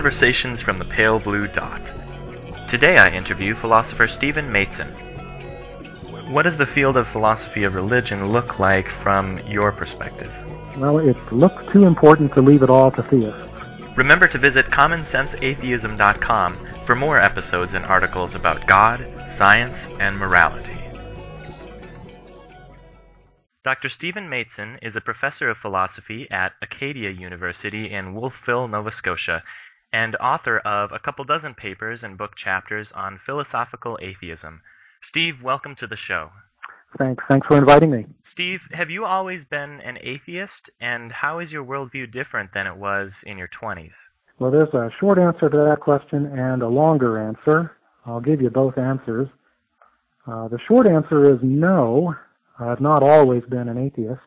Conversations from the Pale Blue Dot. Today I interview philosopher Stephen Maitzen. What does the field of philosophy of religion look like from your perspective? Well, it looks too important to leave it all to theists. Remember to visit commonsenseatheism.com for more episodes and articles about God, science, and morality. Dr. Stephen Maitzen is a professor of philosophy at Acadia University in Wolfville, Nova Scotia, and author of a couple dozen papers and book chapters on philosophical atheism. Steve, welcome to the show. Thanks. Thanks for inviting me. Steve, have you always been an atheist, and how is your worldview different than it was in your 20s? Well, there's a short answer to that question and a longer answer. I'll give you both answers. Uh, the short answer is no. I've not always been an atheist.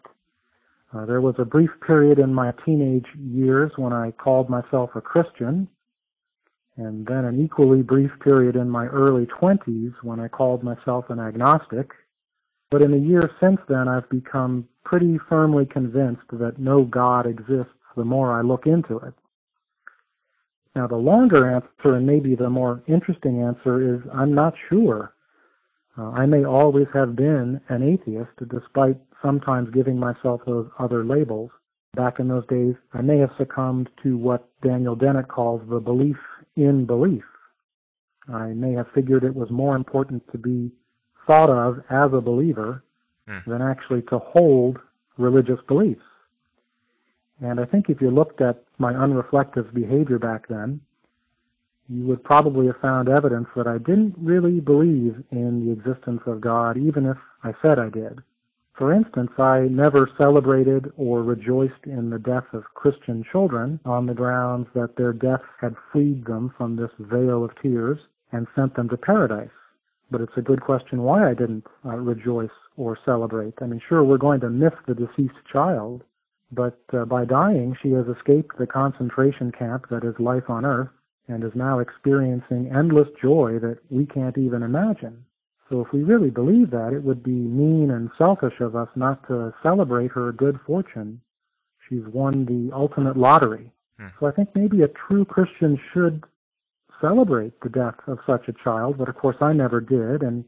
Uh, there was a brief period in my teenage years when I called myself a Christian, and then an equally brief period in my early 20s when I called myself an agnostic. But in the years since then, I've become pretty firmly convinced that no God exists the more I look into it. Now, the longer answer, and maybe the more interesting answer, is I'm not sure. Uh, I may always have been an atheist, despite sometimes giving myself those other labels. Back in those days, I may have succumbed to what Daniel Dennett calls the belief in belief. I may have figured it was more important to be thought of as a believer mm. than actually to hold religious beliefs. And I think if you looked at my unreflective behavior back then, you would probably have found evidence that I didn't really believe in the existence of God, even if I said I did. For instance, I never celebrated or rejoiced in the death of Christian children on the grounds that their death had freed them from this vale of tears and sent them to paradise. But it's a good question why I didn't uh, rejoice or celebrate. I mean, sure, we're going to miss the deceased child, but uh, by dying, she has escaped the concentration camp that is life on earth and is now experiencing endless joy that we can't even imagine. So if we really believe that, it would be mean and selfish of us not to celebrate her good fortune. She's won the ultimate lottery. Hmm. So I think maybe a true Christian should celebrate the death of such a child, but of course I never did, and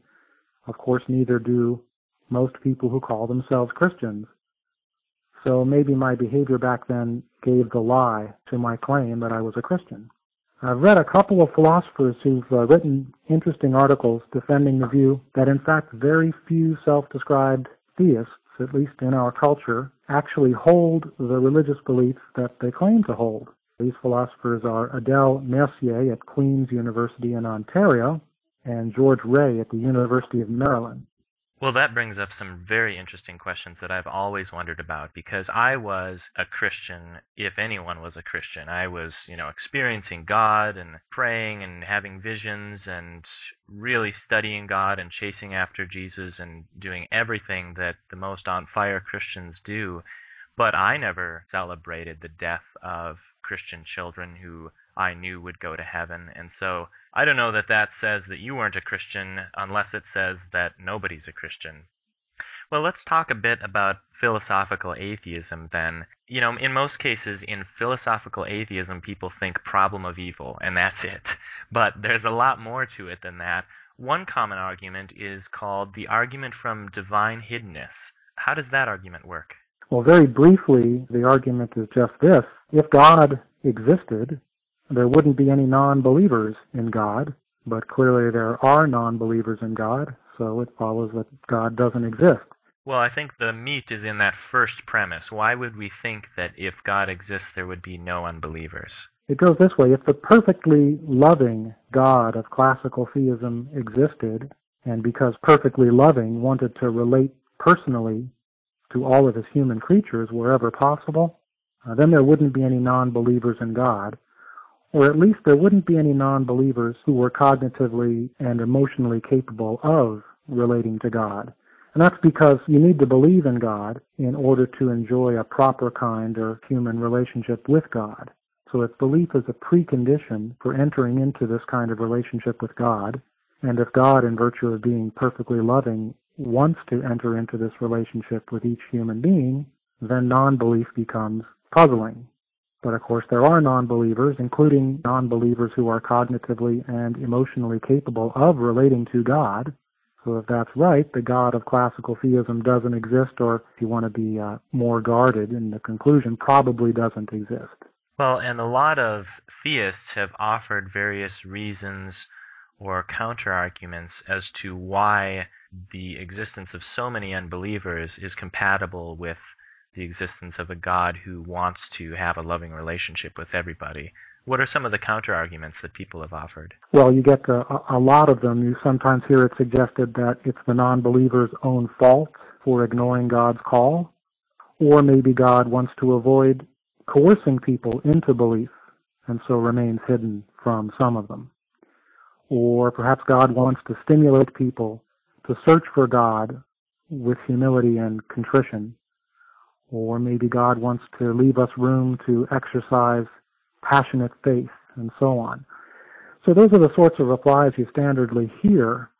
of course neither do most people who call themselves Christians. So maybe my behavior back then gave the lie to my claim that I was a Christian. I've read a couple of philosophers who've uh, written interesting articles defending the view that in fact very few self-described theists, at least in our culture, actually hold the religious beliefs that they claim to hold. These philosophers are Adele Mercier at Queen's University in Ontario and George Rey at the University of Maryland. Well, that brings up some very interesting questions that I've always wondered about because I was a Christian, if anyone was a Christian. I was, you know, experiencing God and praying and having visions and really studying God and chasing after Jesus and doing everything that the most on fire Christians do. But I never celebrated the death of Christian children who I knew would go to heaven. And so I don't know that that says that you weren't a Christian unless it says that nobody's a Christian. Well, let's talk a bit about philosophical atheism then. You know, in most cases, in philosophical atheism, people think problem of evil, and that's it. But there's a lot more to it than that. One common argument is called the argument from divine hiddenness. How does that argument work? Well, very briefly, the argument is just this. If God existed, there wouldn't be any non-believers in God, but clearly there are non-believers in God, so it follows that God doesn't exist. Well, I think the meat is in that first premise. Why would we think that if God exists, there would be no unbelievers? It goes this way. If the perfectly loving God of classical theism existed, and because perfectly loving wanted to relate personally to all of his human creatures wherever possible, uh, then there wouldn't be any non-believers in God or at least there wouldn't be any non-believers who were cognitively and emotionally capable of relating to God. And that's because you need to believe in God in order to enjoy a proper kind of human relationship with God. So if belief is a precondition for entering into this kind of relationship with God, and if God, in virtue of being perfectly loving, wants to enter into this relationship with each human being, then non-belief becomes puzzling. But of course, there are non believers, including non believers who are cognitively and emotionally capable of relating to God. So if that's right, the God of classical theism doesn't exist, or if you want to be uh, more guarded in the conclusion, probably doesn't exist. Well, and a lot of theists have offered various reasons or counter arguments as to why the existence of so many unbelievers is compatible with the existence of a God who wants to have a loving relationship with everybody. What are some of the counter arguments that people have offered? Well, you get a, a lot of them. You sometimes hear it suggested that it's the non believer's own fault for ignoring God's call, or maybe God wants to avoid coercing people into belief and so remains hidden from some of them. Or perhaps God wants to stimulate people to search for God with humility and contrition. Or maybe God wants to leave us room to exercise passionate faith and so on. So those are the sorts of replies you standardly hear,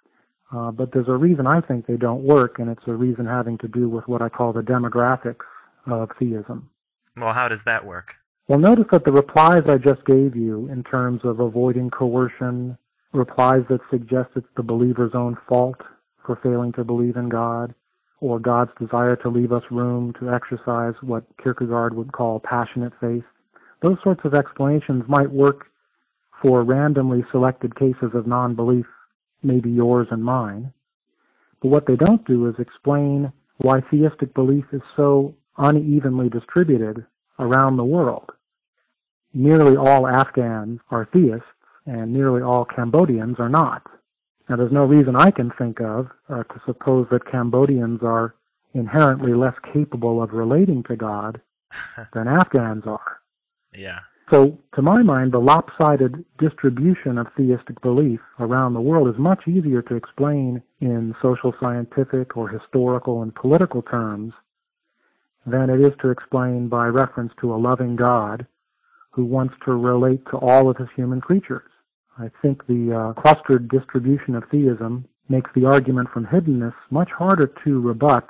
uh, but there's a reason I think they don't work, and it's a reason having to do with what I call the demographics of theism. Well, how does that work? Well, notice that the replies I just gave you in terms of avoiding coercion, replies that suggest it's the believer's own fault for failing to believe in God, or God's desire to leave us room to exercise what Kierkegaard would call passionate faith. Those sorts of explanations might work for randomly selected cases of non belief, maybe yours and mine. But what they don't do is explain why theistic belief is so unevenly distributed around the world. Nearly all Afghans are theists, and nearly all Cambodians are not. Now, there's no reason I can think of uh, to suppose that Cambodians are inherently less capable of relating to God than Afghans are. Yeah. So, to my mind, the lopsided distribution of theistic belief around the world is much easier to explain in social scientific or historical and political terms than it is to explain by reference to a loving God who wants to relate to all of his human creatures. I think the uh, clustered distribution of theism makes the argument from hiddenness much harder to rebut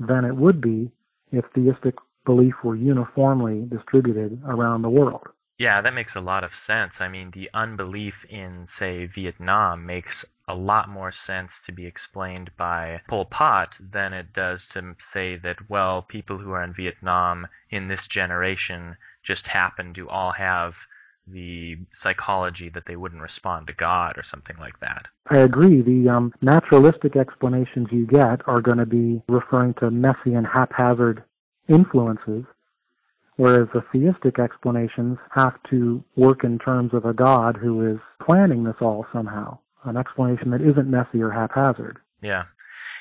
than it would be if theistic belief were uniformly distributed around the world. Yeah, that makes a lot of sense. I mean, the unbelief in, say, Vietnam makes a lot more sense to be explained by Pol Pot than it does to say that, well, people who are in Vietnam in this generation just happen to all have the psychology that they wouldn't respond to God or something like that. I agree. The um, naturalistic explanations you get are going to be referring to messy and haphazard influences whereas the theistic explanations have to work in terms of a God who is planning this all somehow, an explanation that isn't messy or haphazard. Yeah.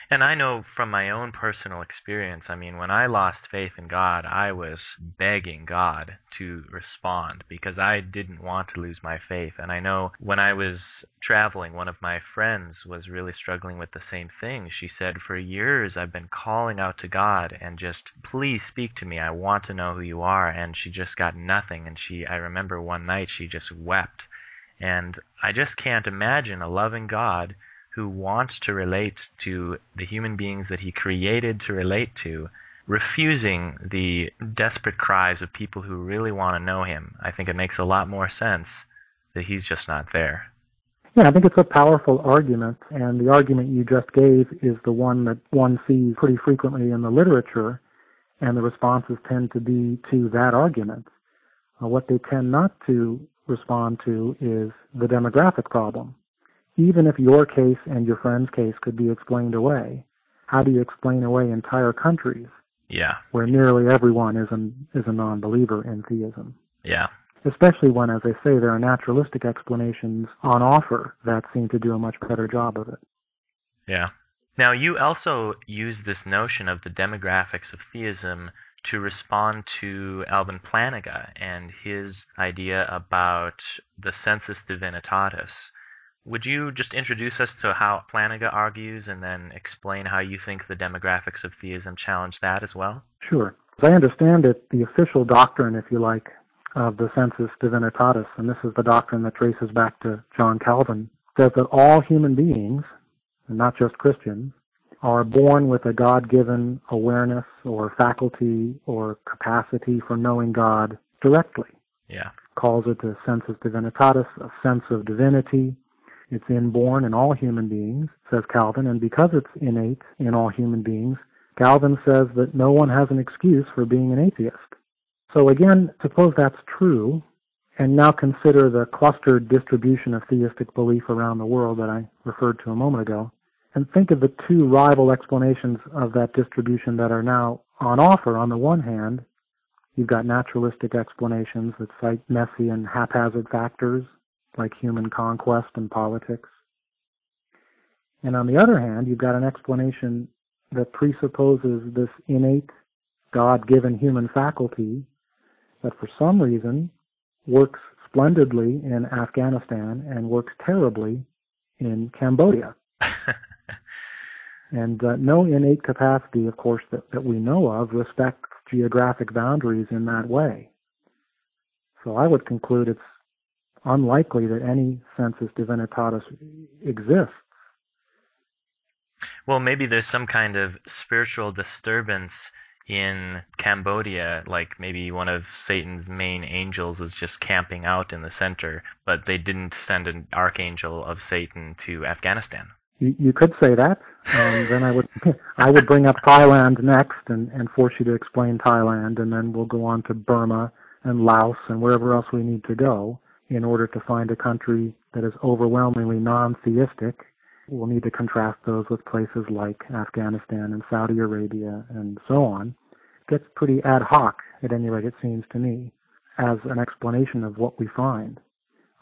And I know from my own personal experience, I mean, when I lost faith in God, I was begging God to respond because I didn't want to lose my faith. And I know when I was traveling, one of my friends was really struggling with the same thing. She said, For years, I've been calling out to God and just, please speak to me. I want to know who you are. And she just got nothing. And she, I remember one night, she just wept. And I just can't imagine a loving God who wants to relate to the human beings that he created to relate to, refusing the desperate cries of people who really want to know him. I think it makes a lot more sense that he's just not there. Yeah, I think it's a powerful argument, and the argument you just gave is the one that one sees pretty frequently in the literature, and the responses tend to be to that argument. Uh, what they tend not to respond to is the demographic problem even if your case and your friend's case could be explained away, how do you explain away entire countries? Yeah. Where nearly everyone is an is a non-believer in theism. Yeah. Especially when, as I say, there are naturalistic explanations on offer that seem to do a much better job of it. Yeah. Now, you also use this notion of the demographics of theism to respond to Alvin Plantinga and his idea about the sensus divinitatis. Would you just introduce us to how Plantinga argues and then explain how you think the demographics of theism challenge that as well? Sure. As I understand it, the official doctrine, if you like, of the sensus divinitatis, and this is the doctrine that traces back to John Calvin, says that all human beings, and not just Christians, are born with a God given awareness or faculty or capacity for knowing God directly. Yeah. Calls it the sensus divinitatis, a sense of divinity. It's inborn in all human beings, says Calvin, and because it's innate in all human beings, Calvin says that no one has an excuse for being an atheist. So again, suppose that's true, and now consider the clustered distribution of theistic belief around the world that I referred to a moment ago, and think of the two rival explanations of that distribution that are now on offer. On the one hand, you've got naturalistic explanations that cite messy and haphazard factors like human conquest and politics. And on the other hand, you've got an explanation that presupposes this innate, God given human faculty that for some reason works splendidly in Afghanistan and works terribly in Cambodia. and uh, no innate capacity, of course, that, that we know of respects geographic boundaries in that way. So I would conclude it's unlikely that any sensus divinitatis exists. Well, maybe there's some kind of spiritual disturbance in Cambodia, like maybe one of Satan's main angels is just camping out in the center, but they didn't send an archangel of Satan to Afghanistan. You, you could say that. Um, then I would I would bring up Thailand next and, and force you to explain Thailand, and then we'll go on to Burma and Laos and wherever else we need to go in order to find a country that is overwhelmingly non-theistic. We'll need to contrast those with places like Afghanistan and Saudi Arabia and so on. It gets pretty ad hoc, at any rate it seems to me, as an explanation of what we find.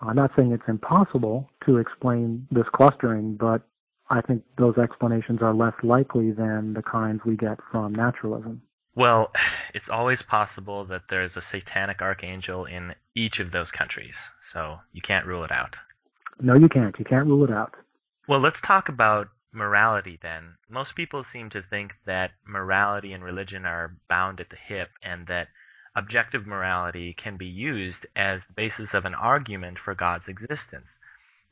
I'm not saying it's impossible to explain this clustering, but I think those explanations are less likely than the kinds we get from naturalism. Well, it's always possible that there's a satanic archangel in each of those countries, so you can't rule it out. No, you can't. You can't rule it out. Well, let's talk about morality then. Most people seem to think that morality and religion are bound at the hip and that objective morality can be used as the basis of an argument for God's existence.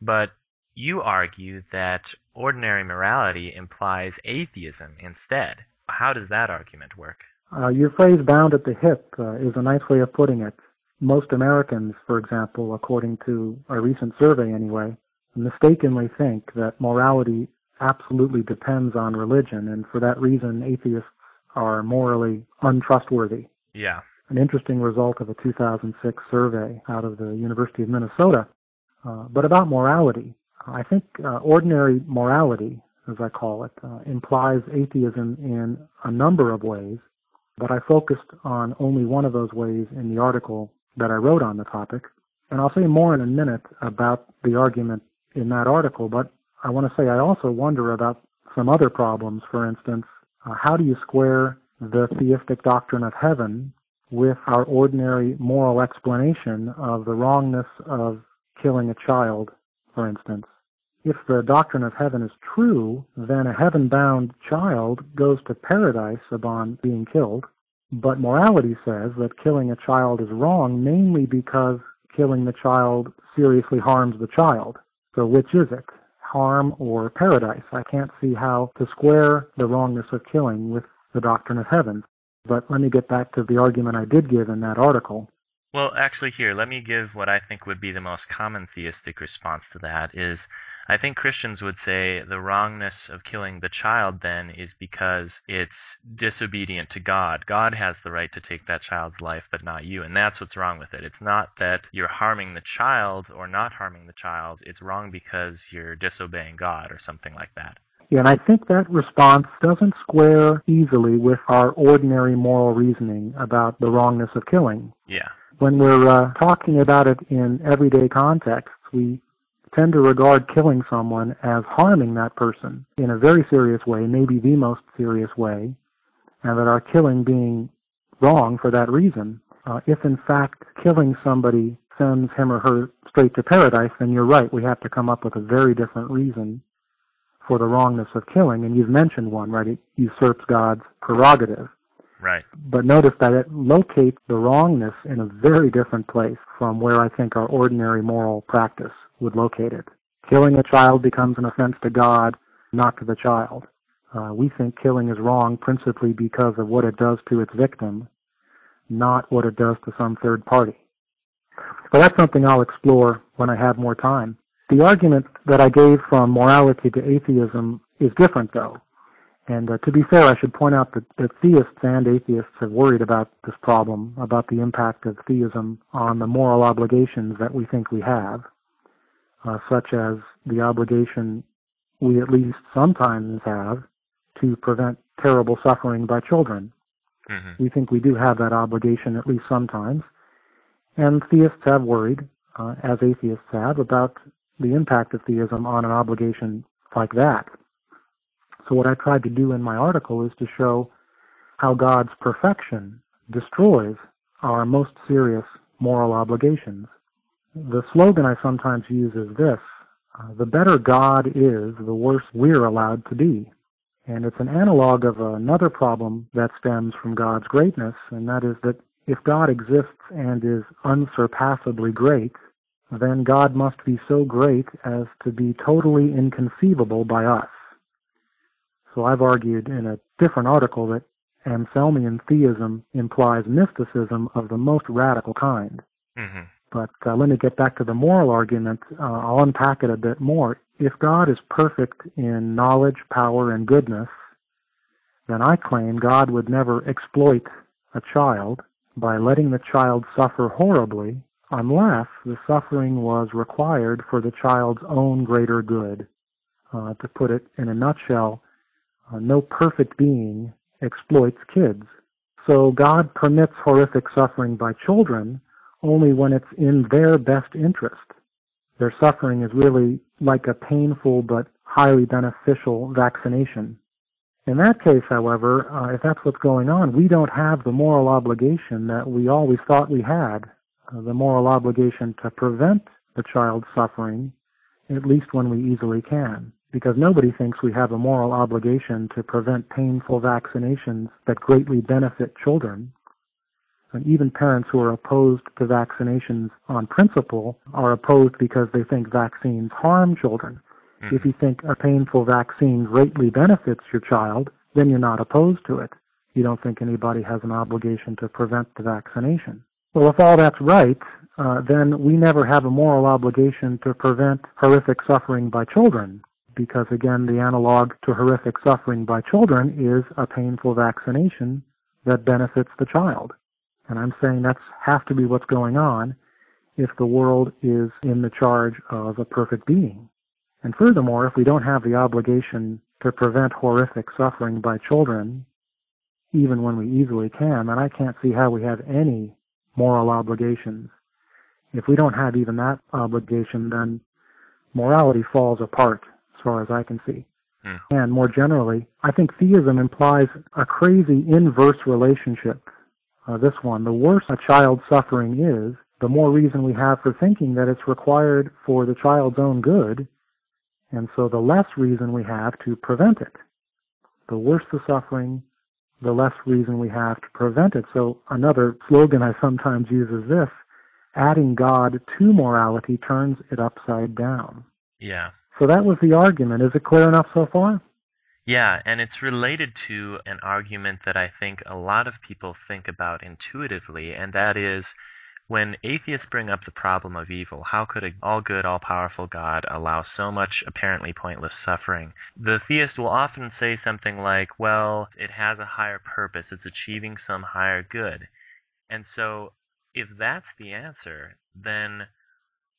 But you argue that ordinary morality implies atheism instead. How does that argument work? Uh, your phrase bound at the hip uh, is a nice way of putting it. Most Americans, for example, according to a recent survey anyway, mistakenly think that morality absolutely depends on religion, and for that reason, atheists are morally untrustworthy. Yeah. An interesting result of a 2006 survey out of the University of Minnesota. Uh, but about morality, I think uh, ordinary morality, as I call it, uh, implies atheism in a number of ways, but I focused on only one of those ways in the article that I wrote on the topic. And I'll say more in a minute about the argument in that article, but I want to say I also wonder about some other problems. For instance, uh, how do you square the theistic doctrine of heaven with our ordinary moral explanation of the wrongness of killing a child, for instance? If the doctrine of heaven is true, then a heaven bound child goes to paradise upon being killed. But morality says that killing a child is wrong mainly because killing the child seriously harms the child. So which is it? Harm or paradise? I can't see how to square the wrongness of killing with the doctrine of heaven. But let me get back to the argument I did give in that article. Well, actually, here, let me give what I think would be the most common theistic response to that is I think Christians would say the wrongness of killing the child then is because it's disobedient to God. God has the right to take that child's life, but not you. And that's what's wrong with it. It's not that you're harming the child or not harming the child. It's wrong because you're disobeying God or something like that. Yeah, and I think that response doesn't square easily with our ordinary moral reasoning about the wrongness of killing. Yeah. When we're uh, talking about it in everyday contexts, we tend to regard killing someone as harming that person in a very serious way, maybe the most serious way, and that our killing being wrong for that reason. Uh, if in fact killing somebody sends him or her straight to paradise, then you're right. We have to come up with a very different reason for the wrongness of killing. And you've mentioned one, right? It usurps God's prerogative. Right. But notice that it locates the wrongness in a very different place from where I think our ordinary moral practice would locate it. Killing a child becomes an offense to God, not to the child. Uh, we think killing is wrong principally because of what it does to its victim, not what it does to some third party. But that's something I'll explore when I have more time. The argument that I gave from morality to atheism is different, though. And uh, to be fair, I should point out that, that theists and atheists have worried about this problem, about the impact of theism on the moral obligations that we think we have, uh, such as the obligation we at least sometimes have to prevent terrible suffering by children. Mm-hmm. We think we do have that obligation at least sometimes. And theists have worried, uh, as atheists have, about the impact of theism on an obligation like that. So what I tried to do in my article is to show how God's perfection destroys our most serious moral obligations. The slogan I sometimes use is this, uh, the better God is, the worse we're allowed to be. And it's an analog of another problem that stems from God's greatness, and that is that if God exists and is unsurpassably great, then God must be so great as to be totally inconceivable by us. So I've argued in a different article that Anselmian theism implies mysticism of the most radical kind. Mm-hmm. But uh, let me get back to the moral argument. Uh, I'll unpack it a bit more. If God is perfect in knowledge, power, and goodness, then I claim God would never exploit a child by letting the child suffer horribly unless the suffering was required for the child's own greater good. Uh, to put it in a nutshell, uh, no perfect being exploits kids. So God permits horrific suffering by children only when it's in their best interest. Their suffering is really like a painful but highly beneficial vaccination. In that case, however, uh, if that's what's going on, we don't have the moral obligation that we always thought we had, uh, the moral obligation to prevent the child's suffering, at least when we easily can because nobody thinks we have a moral obligation to prevent painful vaccinations that greatly benefit children. And even parents who are opposed to vaccinations on principle are opposed because they think vaccines harm children. Mm. If you think a painful vaccine greatly benefits your child, then you're not opposed to it. You don't think anybody has an obligation to prevent the vaccination. Well, if all that's right, uh, then we never have a moral obligation to prevent horrific suffering by children because again, the analog to horrific suffering by children is a painful vaccination that benefits the child. And I'm saying that's has to be what's going on if the world is in the charge of a perfect being. And furthermore, if we don't have the obligation to prevent horrific suffering by children, even when we easily can, then I can't see how we have any moral obligations. If we don't have even that obligation, then morality falls apart as far as I can see. Hmm. And more generally, I think theism implies a crazy inverse relationship. Uh, this one, the worse a child's suffering is, the more reason we have for thinking that it's required for the child's own good, and so the less reason we have to prevent it. The worse the suffering, the less reason we have to prevent it. So another slogan I sometimes use is this, adding God to morality turns it upside down. Yeah. So that was the argument. Is it clear enough so far? Yeah, and it's related to an argument that I think a lot of people think about intuitively, and that is when atheists bring up the problem of evil, how could an all good, all powerful God allow so much apparently pointless suffering? The theist will often say something like, well, it has a higher purpose, it's achieving some higher good. And so, if that's the answer, then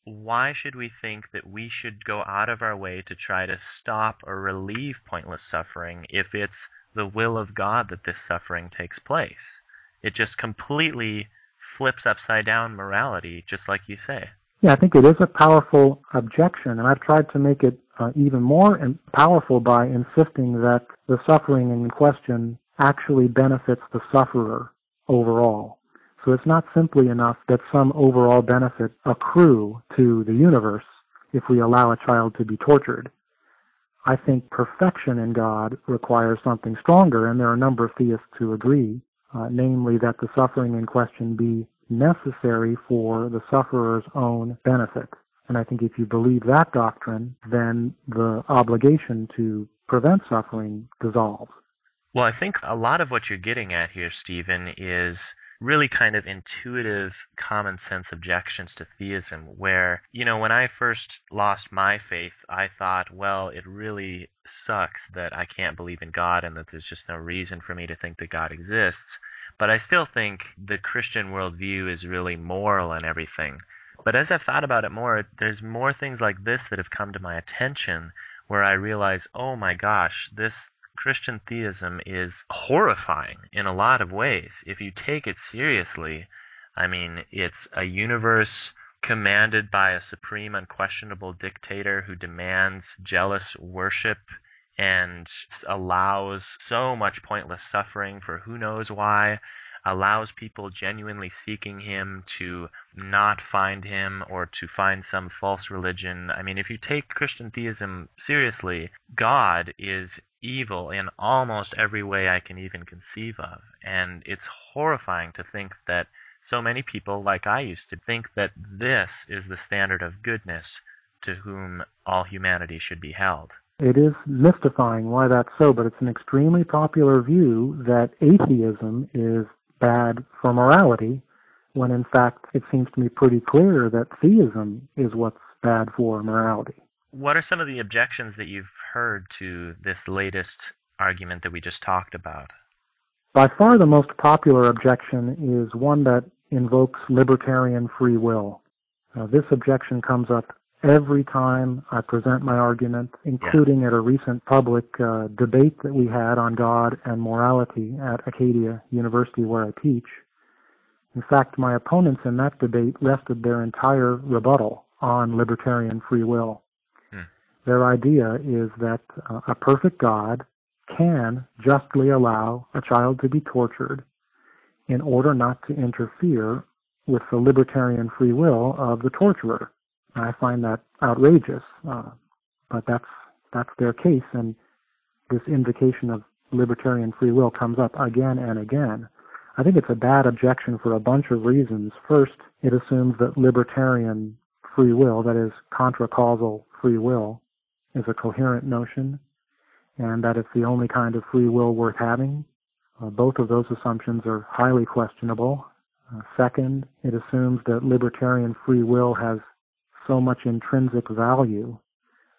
why should we think that we should go out of our way to try to stop or relieve pointless suffering if it's the will of God that this suffering takes place? It just completely flips upside down morality, just like you say. Yeah, I think it is a powerful objection, and I've tried to make it uh, even more powerful by insisting that the suffering in question actually benefits the sufferer overall. So it's not simply enough that some overall benefit accrue to the universe if we allow a child to be tortured. I think perfection in God requires something stronger, and there are a number of theists who agree, uh, namely that the suffering in question be necessary for the sufferer's own benefit. And I think if you believe that doctrine, then the obligation to prevent suffering dissolves. Well, I think a lot of what you're getting at here, Stephen, is really kind of intuitive common sense objections to theism where you know when i first lost my faith i thought well it really sucks that i can't believe in god and that there's just no reason for me to think that god exists. But i still think the christian worldview is really moral and everything. But as i've thought about it more there's more things like this that have come to my attention where i realize oh my gosh this Christian theism is horrifying in a lot of ways. If you take it seriously, I mean, it's a universe commanded by a supreme, unquestionable dictator who demands jealous worship and allows so much pointless suffering for who knows why, allows people genuinely seeking him to not find him or to find some false religion. I mean, if you take Christian theism seriously, God is evil in almost every way I can even conceive of. And it's horrifying to think that so many people, like I used to, think that this is the standard of goodness to whom all humanity should be held. It is mystifying why that's so, but it's an extremely popular view that atheism is bad for morality, when in fact it seems to me pretty clear that theism is what's bad for morality. What are some of the objections that you've heard to this latest argument that we just talked about? By far the most popular objection is one that invokes libertarian free will. Uh, this objection comes up every time I present my argument, including yeah. at a recent public uh, debate that we had on God and morality at Acadia University where I teach. In fact, my opponents in that debate rested their entire rebuttal on libertarian free will. Their idea is that uh, a perfect God can justly allow a child to be tortured in order not to interfere with the libertarian free will of the torturer. I find that outrageous, uh, but that's that's their case, and this invocation of libertarian free will comes up again and again. I think it's a bad objection for a bunch of reasons. First, it assumes that libertarian free will, that is, contra causal free will, is a coherent notion and that it's the only kind of free will worth having. Uh, both of those assumptions are highly questionable. Uh, second, it assumes that libertarian free will has so much intrinsic value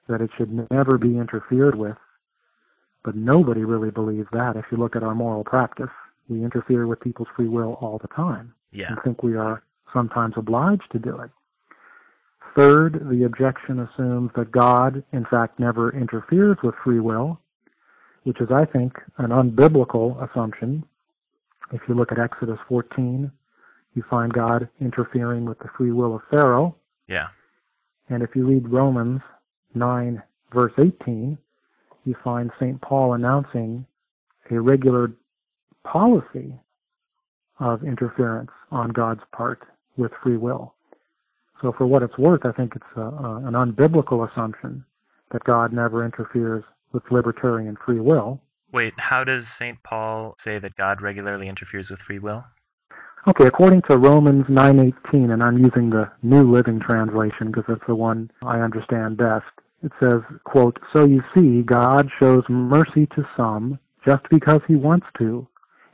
that it should never be interfered with. But nobody really believes that if you look at our moral practice. We interfere with people's free will all the time yeah. and think we are sometimes obliged to do it. Third, the objection assumes that God, in fact, never interferes with free will, which is, I think, an unbiblical assumption. If you look at Exodus 14, you find God interfering with the free will of Pharaoh. Yeah. And if you read Romans 9, verse 18, you find St. Paul announcing a regular policy of interference on God's part with free will. So for what it's worth, I think it's a, a, an unbiblical assumption that God never interferes with libertarian free will. Wait, how does St. Paul say that God regularly interferes with free will? Okay, according to Romans 9:18, and I'm using the New Living Translation because that's the one I understand best. It says, quote, "So you see, God shows mercy to some just because he wants to,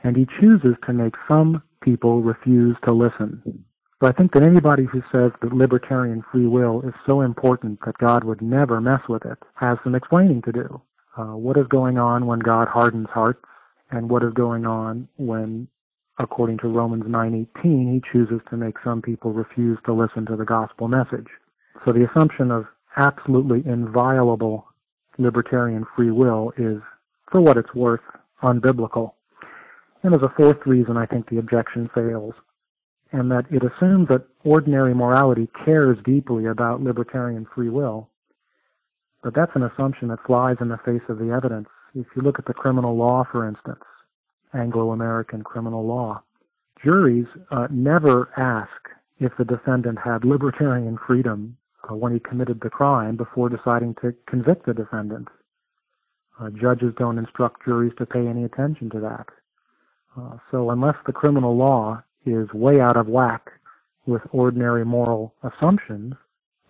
and he chooses to make some people refuse to listen." So I think that anybody who says that libertarian free will is so important that God would never mess with it has some explaining to do. Uh, what is going on when God hardens hearts, and what is going on when, according to Romans 9:18, He chooses to make some people refuse to listen to the gospel message. So the assumption of absolutely inviolable libertarian free will is, for what it's worth, unbiblical. And as a fourth reason, I think the objection fails and that it assumes that ordinary morality cares deeply about libertarian free will. But that's an assumption that flies in the face of the evidence. If you look at the criminal law, for instance, Anglo-American criminal law, juries uh, never ask if the defendant had libertarian freedom uh, when he committed the crime before deciding to convict the defendant. Uh, judges don't instruct juries to pay any attention to that. Uh, so unless the criminal law is way out of whack with ordinary moral assumptions,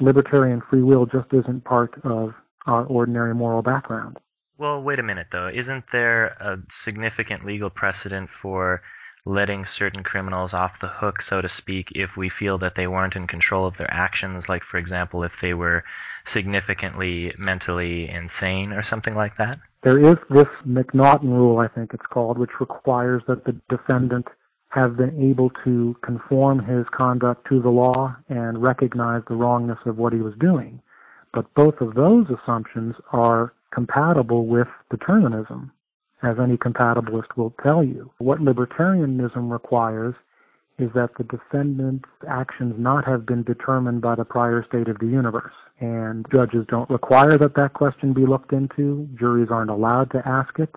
libertarian free will just isn't part of our ordinary moral background. Well, wait a minute though. Isn't there a significant legal precedent for letting certain criminals off the hook, so to speak, if we feel that they weren't in control of their actions, like, for example, if they were significantly mentally insane or something like that? There is this McNaughton rule, I think it's called, which requires that the defendant have been able to conform his conduct to the law and recognize the wrongness of what he was doing. But both of those assumptions are compatible with determinism, as any compatibilist will tell you. What libertarianism requires is that the defendant's actions not have been determined by the prior state of the universe. And judges don't require that that question be looked into. Juries aren't allowed to ask it.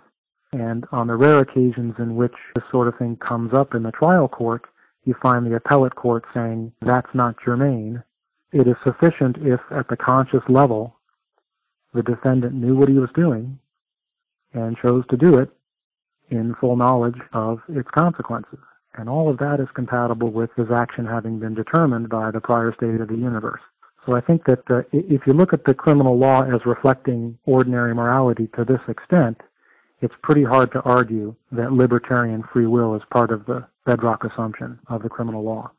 And on the rare occasions in which this sort of thing comes up in the trial court, you find the appellate court saying, that's not germane. It is sufficient if, at the conscious level, the defendant knew what he was doing and chose to do it in full knowledge of its consequences. And all of that is compatible with his action having been determined by the prior state of the universe. So I think that uh, if you look at the criminal law as reflecting ordinary morality to this extent, it's pretty hard to argue that libertarian free will is part of the bedrock assumption of the criminal law.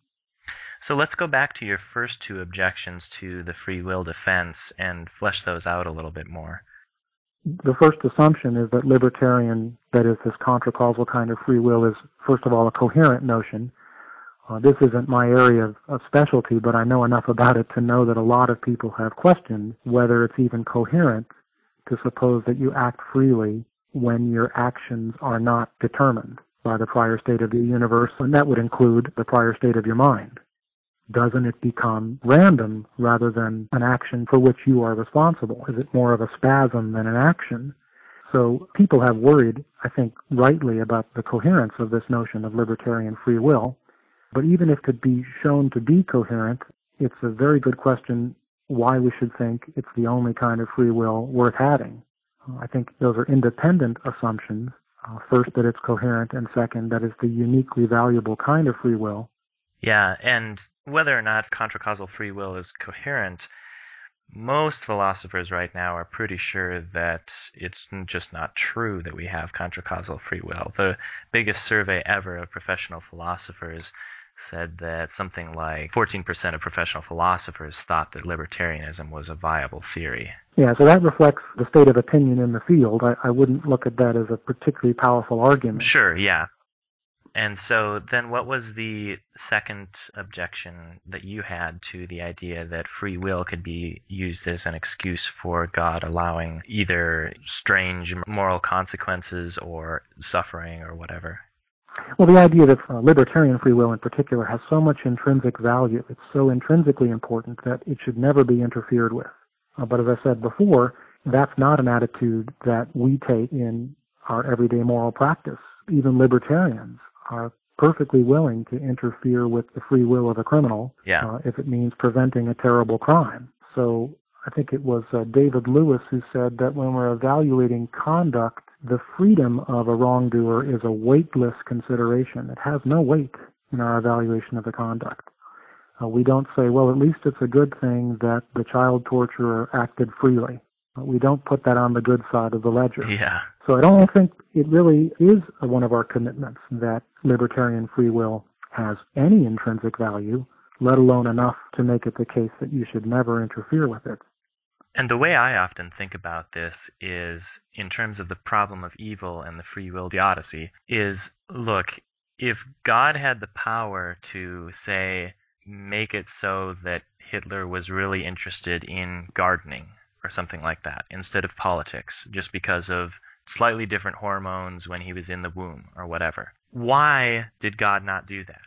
So let's go back to your first two objections to the free will defense and flesh those out a little bit more. The first assumption is that libertarian, that is, this contracausal kind of free will, is first of all a coherent notion. Uh, this isn't my area of, of specialty, but I know enough about it to know that a lot of people have questioned whether it's even coherent to suppose that you act freely when your actions are not determined by the prior state of the universe, and that would include the prior state of your mind. Doesn't it become random rather than an action for which you are responsible? Is it more of a spasm than an action? So people have worried, I think rightly, about the coherence of this notion of libertarian free will. But even if it could be shown to be coherent, it's a very good question why we should think it's the only kind of free will worth having. I think those are independent assumptions. Uh, first, that it's coherent, and second, that it's the uniquely valuable kind of free will. Yeah, and whether or not contracausal free will is coherent, most philosophers right now are pretty sure that it's just not true that we have contracausal free will. The biggest survey ever of professional philosophers said that something like 14% of professional philosophers thought that libertarianism was a viable theory. Yeah, so that reflects the state of opinion in the field. I, I wouldn't look at that as a particularly powerful argument. Sure, yeah. And so then what was the second objection that you had to the idea that free will could be used as an excuse for God allowing either strange moral consequences or suffering or whatever? Well, the idea that uh, libertarian free will in particular has so much intrinsic value, it's so intrinsically important that it should never be interfered with. Uh, but as I said before, that's not an attitude that we take in our everyday moral practice. Even libertarians are perfectly willing to interfere with the free will of a criminal yeah. uh, if it means preventing a terrible crime. So I think it was uh, David Lewis who said that when we're evaluating conduct the freedom of a wrongdoer is a weightless consideration. It has no weight in our evaluation of the conduct. Uh, we don't say, well, at least it's a good thing that the child torturer acted freely. Uh, we don't put that on the good side of the ledger. Yeah. So I don't think it really is one of our commitments that libertarian free will has any intrinsic value, let alone enough to make it the case that you should never interfere with it. And the way I often think about this is in terms of the problem of evil and the free will theodicy is look, if God had the power to say make it so that Hitler was really interested in gardening or something like that instead of politics just because of slightly different hormones when he was in the womb or whatever. Why did God not do that?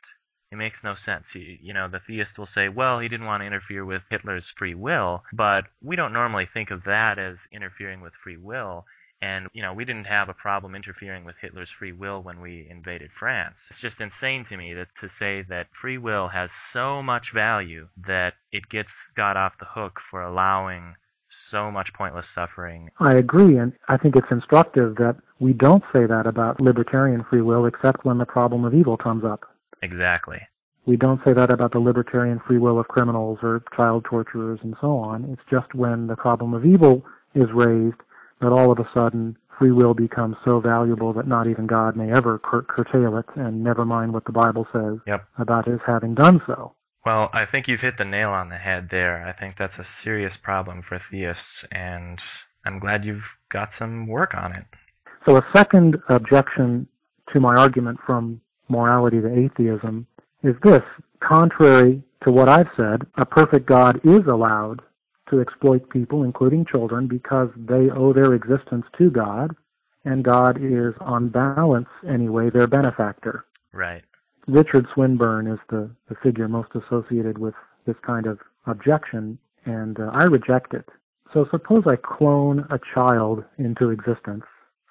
It makes no sense. You, know, the theist will say, well, he didn't want to interfere with Hitler's free will, but we don't normally think of that as interfering with free will. And, you know, we didn't have a problem interfering with Hitler's free will when we invaded France. It's just insane to me that to say that free will has so much value that it gets God off the hook for allowing so much pointless suffering. I agree, and I think it's instructive that we don't say that about libertarian free will except when the problem of evil comes up. Exactly. We don't say that about the libertarian free will of criminals or child torturers and so on. It's just when the problem of evil is raised that all of a sudden free will becomes so valuable that not even God may ever cur- curtail it, and never mind what the Bible says Yep. about his having done so. Well, I think you've hit the nail on the head there. I think that's a serious problem for theists, and I'm glad you've got some work on it. So a second objection to my argument from morality to atheism is this. Contrary to what I've said, a perfect God is allowed to exploit people, including children, because they owe their existence to God, and God is, on balance anyway, their benefactor. Right. Richard Swinburne is the, the figure most associated with this kind of objection, and uh, I reject it. So suppose I clone a child into existence,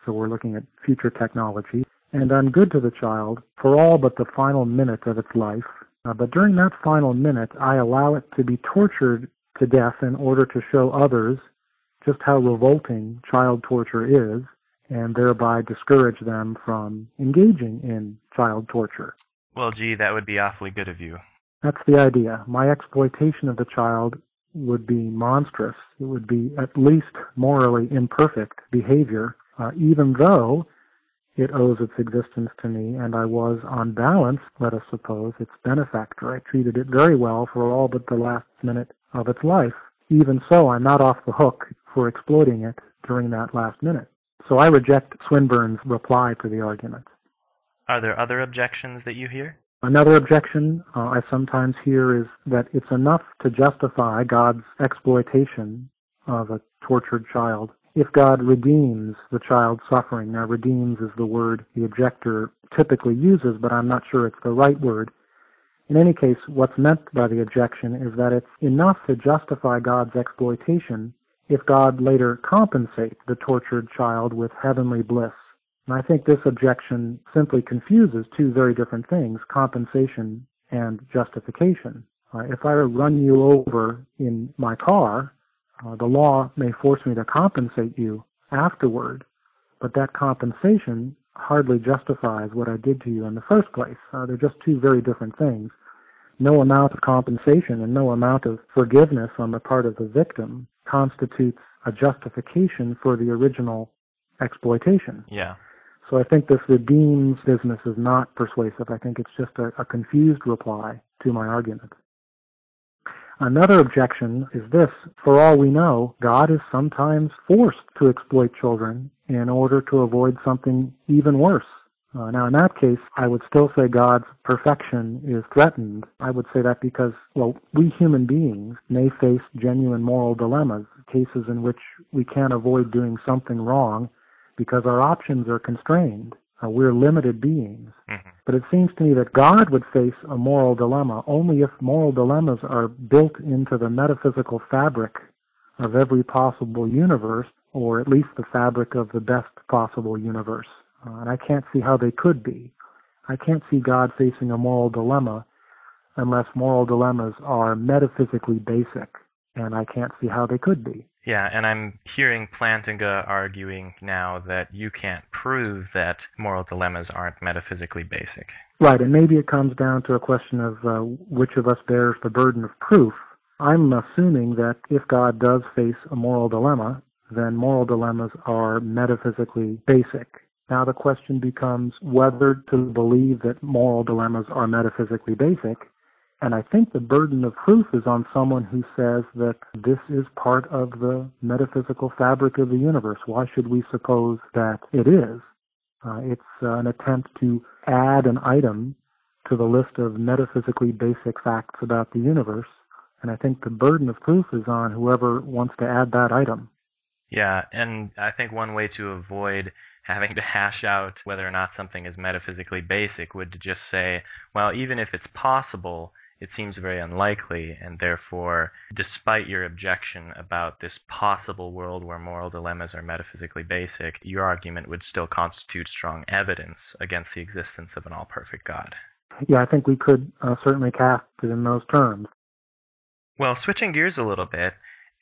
so we're looking at future technology, and I'm good to the child for all but the final minute of its life. Uh, but during that final minute, I allow it to be tortured to death in order to show others just how revolting child torture is, and thereby discourage them from engaging in child torture. Well, gee, that would be awfully good of you. That's the idea. My exploitation of the child would be monstrous. It would be at least morally imperfect behavior, uh, even though it owes its existence to me, and I was, on balance, let us suppose, its benefactor. I treated it very well for all but the last minute of its life. Even so, I'm not off the hook for exploiting it during that last minute. So I reject Swinburne's reply to the argument. Are there other objections that you hear? Another objection uh, I sometimes hear is that it's enough to justify God's exploitation of a tortured child if God redeems the child's suffering. Now, redeems is the word the objector typically uses, but I'm not sure it's the right word. In any case, what's meant by the objection is that it's enough to justify God's exploitation if God later compensates the tortured child with heavenly bliss. And I think this objection simply confuses two very different things, compensation and justification. Uh, if I run you over in my car, uh, the law may force me to compensate you afterward, but that compensation hardly justifies what I did to you in the first place. Uh, they're just two very different things. No amount of compensation and no amount of forgiveness on the part of the victim constitutes a justification for the original exploitation. Yeah. So I think this redeems business is not persuasive. I think it's just a, a confused reply to my argument. Another objection is this. For all we know, God is sometimes forced to exploit children in order to avoid something even worse. Uh, now, in that case, I would still say God's perfection is threatened. I would say that because, well, we human beings may face genuine moral dilemmas, cases in which we can't avoid doing something wrong because our options are constrained. Uh, we're limited beings. Mm-hmm. But it seems to me that God would face a moral dilemma only if moral dilemmas are built into the metaphysical fabric of every possible universe, or at least the fabric of the best possible universe. Uh, and I can't see how they could be. I can't see God facing a moral dilemma unless moral dilemmas are metaphysically basic, and I can't see how they could be. Yeah, and I'm hearing Plantinga arguing now that you can't prove that moral dilemmas aren't metaphysically basic. Right, and maybe it comes down to a question of uh, which of us bears the burden of proof. I'm assuming that if God does face a moral dilemma, then moral dilemmas are metaphysically basic. Now the question becomes whether to believe that moral dilemmas are metaphysically basic and I think the burden of proof is on someone who says that this is part of the metaphysical fabric of the universe. Why should we suppose that it is? Uh, it's uh, an attempt to add an item to the list of metaphysically basic facts about the universe. And I think the burden of proof is on whoever wants to add that item. Yeah, and I think one way to avoid having to hash out whether or not something is metaphysically basic would just say, well, even if it's possible, it seems very unlikely, and therefore, despite your objection about this possible world where moral dilemmas are metaphysically basic, your argument would still constitute strong evidence against the existence of an all perfect God. Yeah, I think we could uh, certainly cast it in those terms. Well, switching gears a little bit,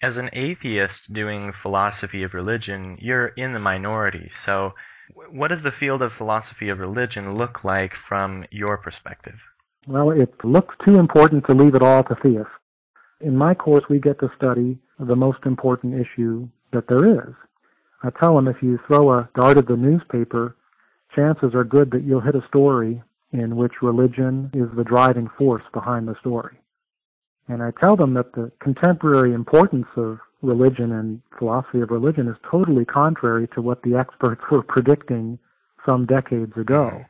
as an atheist doing philosophy of religion, you're in the minority. So, what does the field of philosophy of religion look like from your perspective? Well, it looks too important to leave it all to theists. In my course, we get to study the most important issue that there is. I tell them if you throw a dart at the newspaper, chances are good that you'll hit a story in which religion is the driving force behind the story. And I tell them that the contemporary importance of religion and philosophy of religion is totally contrary to what the experts were predicting some decades ago.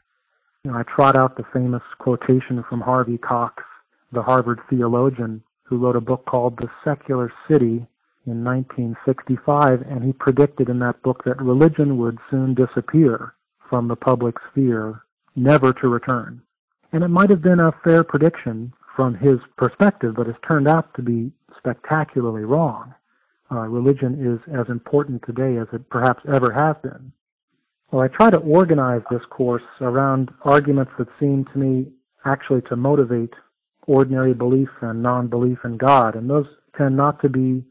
You know, I trot out the famous quotation from Harvey Cox, the Harvard theologian, who wrote a book called The Secular City in 1965, and he predicted in that book that religion would soon disappear from the public sphere, never to return. And it might have been a fair prediction from his perspective, but it's turned out to be spectacularly wrong. Uh, religion is as important today as it perhaps ever has been. Well, I try to organize this course around arguments that seem to me actually to motivate ordinary belief and non-belief in God, and those tend not to be,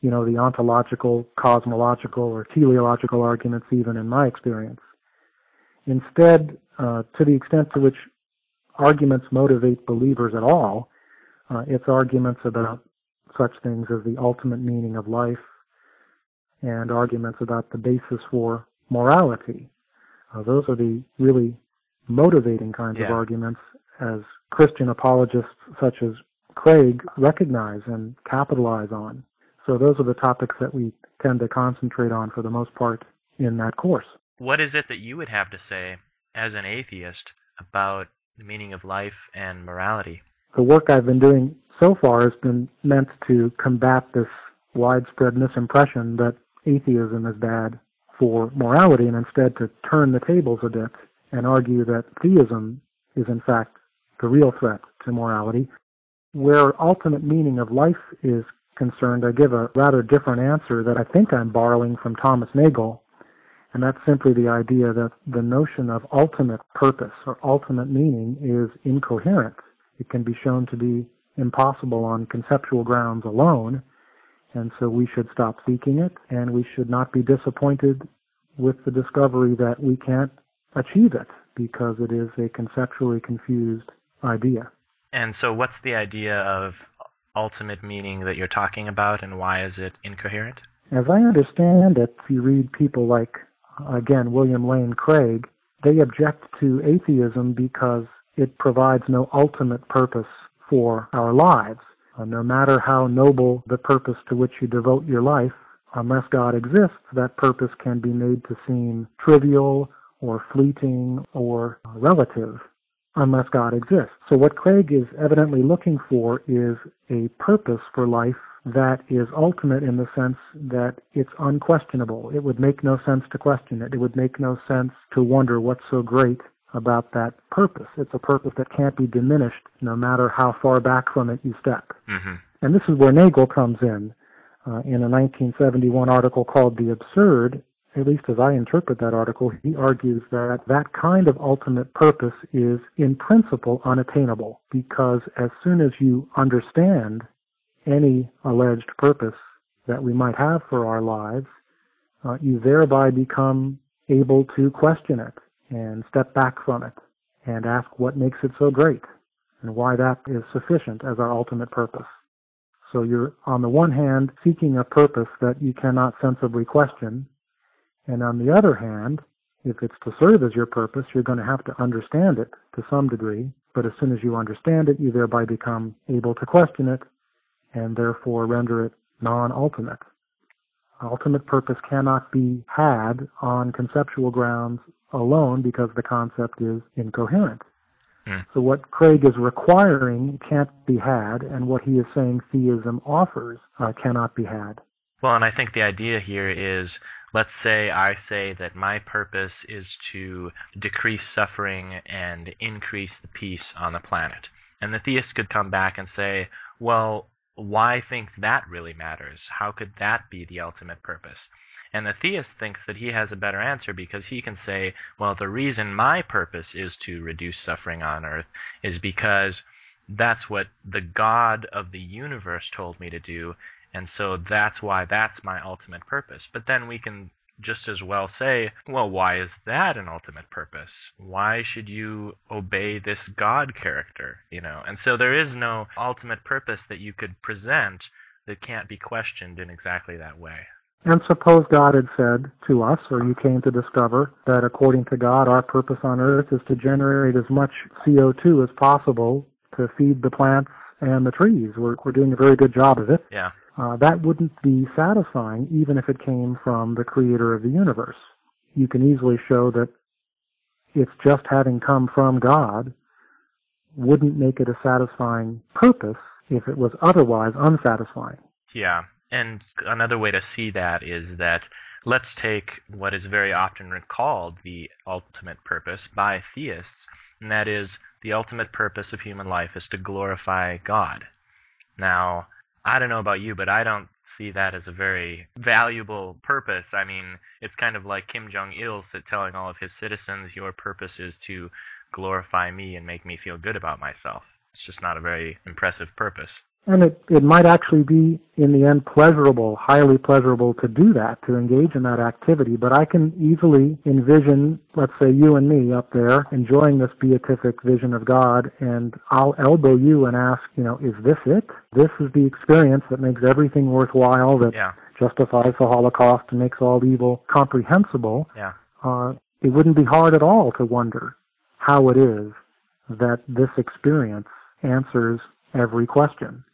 you know, the ontological, cosmological, or teleological arguments, even in my experience. Instead, uh, to the extent to which arguments motivate believers at all, uh, it's arguments about such things as the ultimate meaning of life and arguments about the basis for morality. Uh, those are the really motivating kinds yeah. of arguments as Christian apologists such as Craig recognize and capitalize on. So those are the topics that we tend to concentrate on for the most part in that course. What is it that you would have to say as an atheist about the meaning of life and morality? The work I've been doing so far has been meant to combat this widespread misimpression that atheism is bad for morality and instead to turn the tables a bit and argue that theism is in fact the real threat to morality. Where ultimate meaning of life is concerned, I give a rather different answer that I think I'm borrowing from Thomas Nagel, and that's simply the idea that the notion of ultimate purpose or ultimate meaning is incoherent. It can be shown to be impossible on conceptual grounds alone, and so we should stop seeking it, and we should not be disappointed with the discovery that we can't achieve it because it is a conceptually confused idea. And so, what's the idea of ultimate meaning that you're talking about, and why is it incoherent? As I understand it, if you read people like, again, William Lane Craig, they object to atheism because it provides no ultimate purpose for our lives. Uh, no matter how noble the purpose to which you devote your life, unless God exists, that purpose can be made to seem trivial or fleeting or relative unless God exists. So what Craig is evidently looking for is a purpose for life that is ultimate in the sense that it's unquestionable. It would make no sense to question it. It would make no sense to wonder what's so great about that purpose. It's a purpose that can't be diminished no matter how far back from it you step. Mm-hmm. And this is where Nagel comes in. Uh, in a 1971 article called The Absurd, at least as I interpret that article, he argues that that kind of ultimate purpose is in principle unattainable because as soon as you understand any alleged purpose that we might have for our lives, uh, you thereby become able to question it and step back from it and ask what makes it so great and why that is sufficient as our ultimate purpose. So you're, on the one hand, seeking a purpose that you cannot sensibly question, and on the other hand, if it's to serve as your purpose, you're going to have to understand it to some degree, but as soon as you understand it, you thereby become able to question it and therefore render it non-ultimate. Ultimate purpose cannot be had on conceptual grounds alone because the concept is incoherent. Mm. So what Craig is requiring can't be had, and what he is saying theism offers uh, cannot be had. Well, and I think the idea here is let's say I say that my purpose is to decrease suffering and increase the peace on the planet. And the theist could come back and say, well, why think that really matters? How could that be the ultimate purpose? And the theist thinks that he has a better answer because he can say, well, the reason my purpose is to reduce suffering on earth is because that's what the God of the universe told me to do, and so that's why that's my ultimate purpose. But then we can just as well say, well, why is that an ultimate purpose? Why should you obey this God character? You know, and so there is no ultimate purpose that you could present that can't be questioned in exactly that way. And suppose God had said to us, or you came to discover, that according to God, our purpose on earth is to generate as much CO2 as possible to feed the plants and the trees. We're, we're doing a very good job of it. Yeah. Uh, that wouldn't be satisfying even if it came from the creator of the universe. You can easily show that it's just having come from God wouldn't make it a satisfying purpose if it was otherwise unsatisfying. Yeah. And another way to see that is that let's take what is very often called the ultimate purpose by theists, and that is the ultimate purpose of human life is to glorify God. Now, I don't know about you, but I don't see that as a very valuable purpose. I mean, it's kind of like Kim Jong Il telling all of his citizens, "Your purpose is to glorify me and make me feel good about myself." It's just not a very impressive purpose. And it, it might actually be, in the end, pleasurable, highly pleasurable to do that, to engage in that activity. But I can easily envision, let's say, you and me up there enjoying this beatific vision of God, and I'll elbow you and ask, you know, is this it? This is the experience that makes everything worthwhile, that yeah. justifies the Holocaust and makes all evil comprehensible. Yeah. Uh, it wouldn't be hard at all to wonder how it is that this experience answers every question.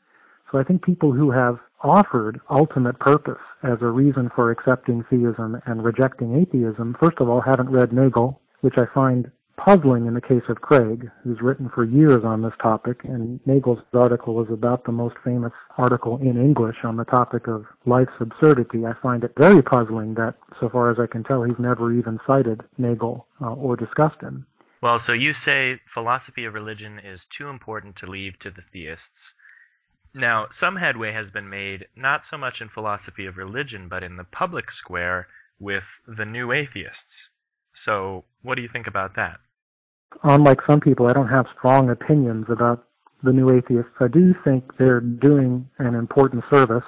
So I think people who have offered ultimate purpose as a reason for accepting theism and rejecting atheism, first of all, haven't read Nagel, which I find puzzling in the case of Craig, who's written for years on this topic, and Nagel's article is about the most famous article in English on the topic of life's absurdity. I find it very puzzling that, so far as I can tell, he's never even cited Nagel uh, or discussed him. Well, so you say philosophy of religion is too important to leave to the theists. Now, some headway has been made, not so much in philosophy of religion, but in the public square with the new atheists. So, what do you think about that? Unlike some people, I don't have strong opinions about the new atheists. I do think they're doing an important service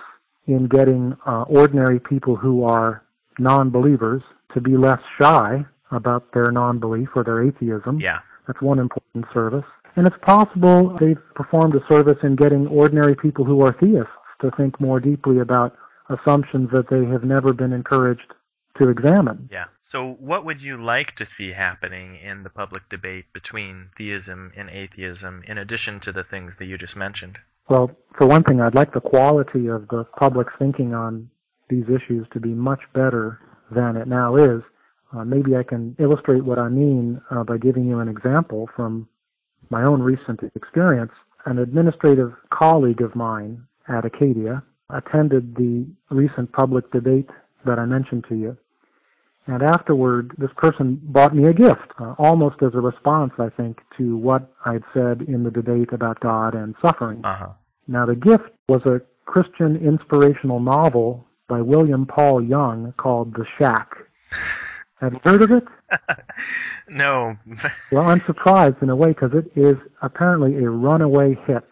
in getting uh, ordinary people who are non believers to be less shy about their non belief or their atheism. Yeah. That's one important service. And it's possible they've performed a service in getting ordinary people who are theists to think more deeply about assumptions that they have never been encouraged to examine. Yeah. So, what would you like to see happening in the public debate between theism and atheism, in addition to the things that you just mentioned? Well, for one thing, I'd like the quality of the public's thinking on these issues to be much better than it now is. Uh, maybe I can illustrate what I mean uh, by giving you an example from my own recent experience, an administrative colleague of mine at Acadia attended the recent public debate that I mentioned to you. And afterward, this person bought me a gift, uh, almost as a response, I think, to what I'd said in the debate about God and suffering. Uh-huh. Now, the gift was a Christian inspirational novel by William Paul Young called The Shack. Have you heard of it? no. well, I'm surprised in a way because it is apparently a runaway hit.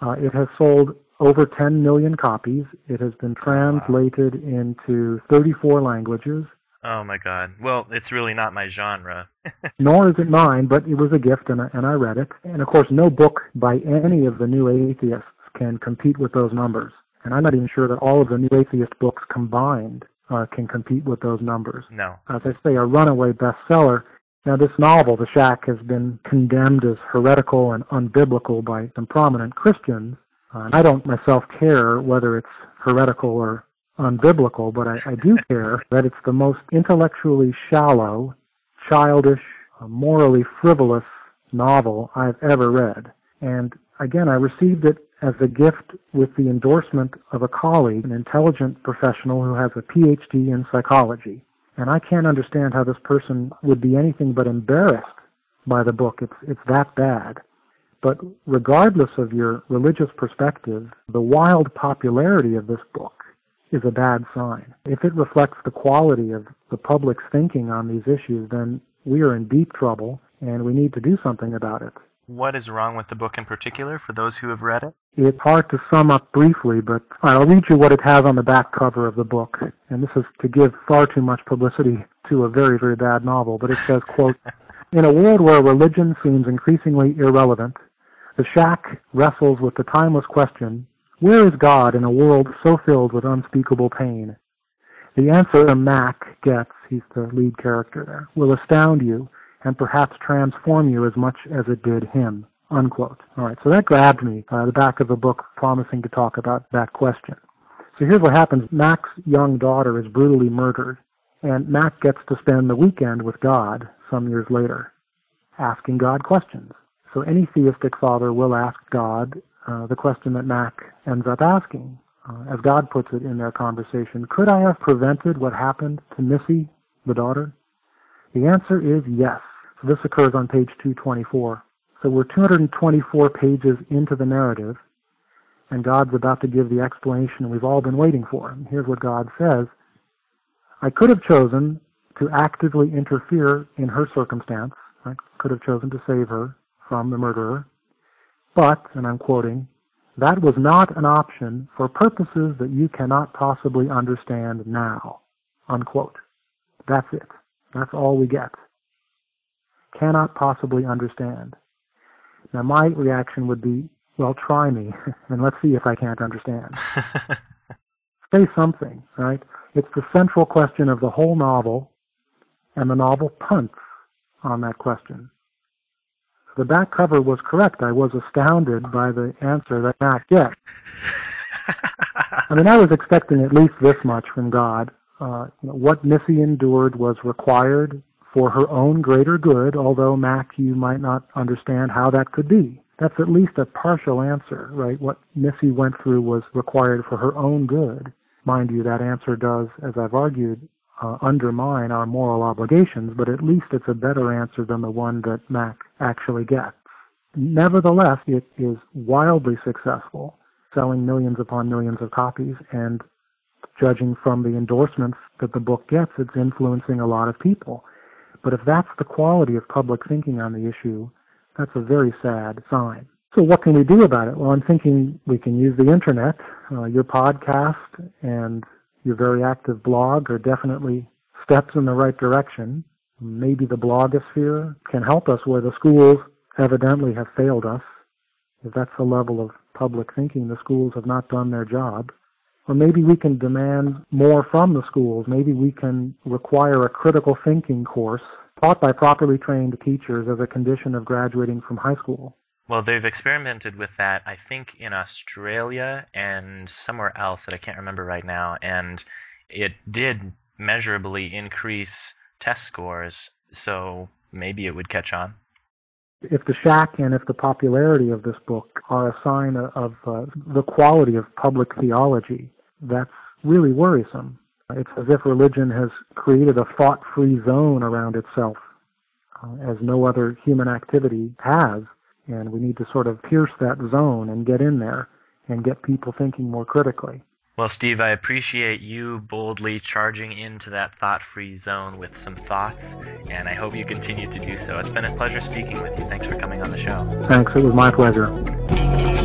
Uh, it has sold over 10 million copies. It has been translated wow. into 34 languages. Oh my God! Well, it's really not my genre. Nor is it mine, but it was a gift, and I, and I read it. And of course, no book by any of the new atheists can compete with those numbers. And I'm not even sure that all of the new atheist books combined uh, can compete with those numbers. No. As I say, a runaway bestseller. Now, this novel, The Shack, has been condemned as heretical and unbiblical by some prominent Christians. Uh, I don't myself care whether it's heretical or unbiblical, but I, I do care that it's the most intellectually shallow, childish, uh, morally frivolous novel I've ever read. And again, I received it as a gift with the endorsement of a colleague, an intelligent professional who has a PhD in psychology. And I can't understand how this person would be anything but embarrassed by the book. It's, it's that bad. But regardless of your religious perspective, the wild popularity of this book is a bad sign. If it reflects the quality of the public's thinking on these issues, then we are in deep trouble and we need to do something about it. What is wrong with the book in particular for those who have read it? It's hard to sum up briefly, but I'll read you what it has on the back cover of the book. And this is to give far too much publicity to a very, very bad novel. But it says, quote, In a world where religion seems increasingly irrelevant, the shack wrestles with the timeless question, where is God in a world so filled with unspeakable pain? The answer Mac gets, he's the lead character there, will astound you and perhaps transform you as much as it did him. Unquote. All right, so that grabbed me, uh, the back of the book promising to talk about that question. So here's what happens. Mac's young daughter is brutally murdered, and Mac gets to spend the weekend with God some years later, asking God questions. So any theistic father will ask God uh, the question that Mac ends up asking. Uh, as God puts it in their conversation, could I have prevented what happened to Missy, the daughter? The answer is yes. So this occurs on page 224. So we're 224 pages into the narrative, and God's about to give the explanation we've all been waiting for. And here's what God says I could have chosen to actively interfere in her circumstance. I could have chosen to save her from the murderer. But, and I'm quoting, that was not an option for purposes that you cannot possibly understand now. Unquote. That's it. That's all we get. Cannot possibly understand. Now my reaction would be, well, try me, and let's see if I can't understand. Say something, right? It's the central question of the whole novel, and the novel punts on that question. The back cover was correct. I was astounded by the answer that Mac gets. I mean, I was expecting at least this much from God. Uh, you know, what Missy endured was required for her own greater good, although, Mac, you might not understand how that could be. That's at least a partial answer, right? What Missy went through was required for her own good. Mind you, that answer does, as I've argued, uh, undermine our moral obligations, but at least it's a better answer than the one that Mac actually gets. Nevertheless, it is wildly successful, selling millions upon millions of copies, and judging from the endorsements that the book gets, it's influencing a lot of people. But if that's the quality of public thinking on the issue, that's a very sad sign. So what can we do about it? Well, I'm thinking we can use the internet. Uh, your podcast and your very active blog are definitely steps in the right direction. Maybe the blogosphere can help us where the schools evidently have failed us. If that's the level of public thinking, the schools have not done their job. Or maybe we can demand more from the schools. Maybe we can require a critical thinking course taught by properly trained teachers as a condition of graduating from high school. Well, they've experimented with that, I think, in Australia and somewhere else that I can't remember right now, and it did measurably increase test scores, so maybe it would catch on. If the shack and if the popularity of this book are a sign of uh, the quality of public theology, that's really worrisome. It's as if religion has created a thought-free zone around itself, uh, as no other human activity has and we need to sort of pierce that zone and get in there and get people thinking more critically. Well, Steve, I appreciate you boldly charging into that thought free zone with some thoughts, and I hope you continue to do so. It's been a pleasure speaking with you. Thanks for coming on the show. Thanks. It was my pleasure.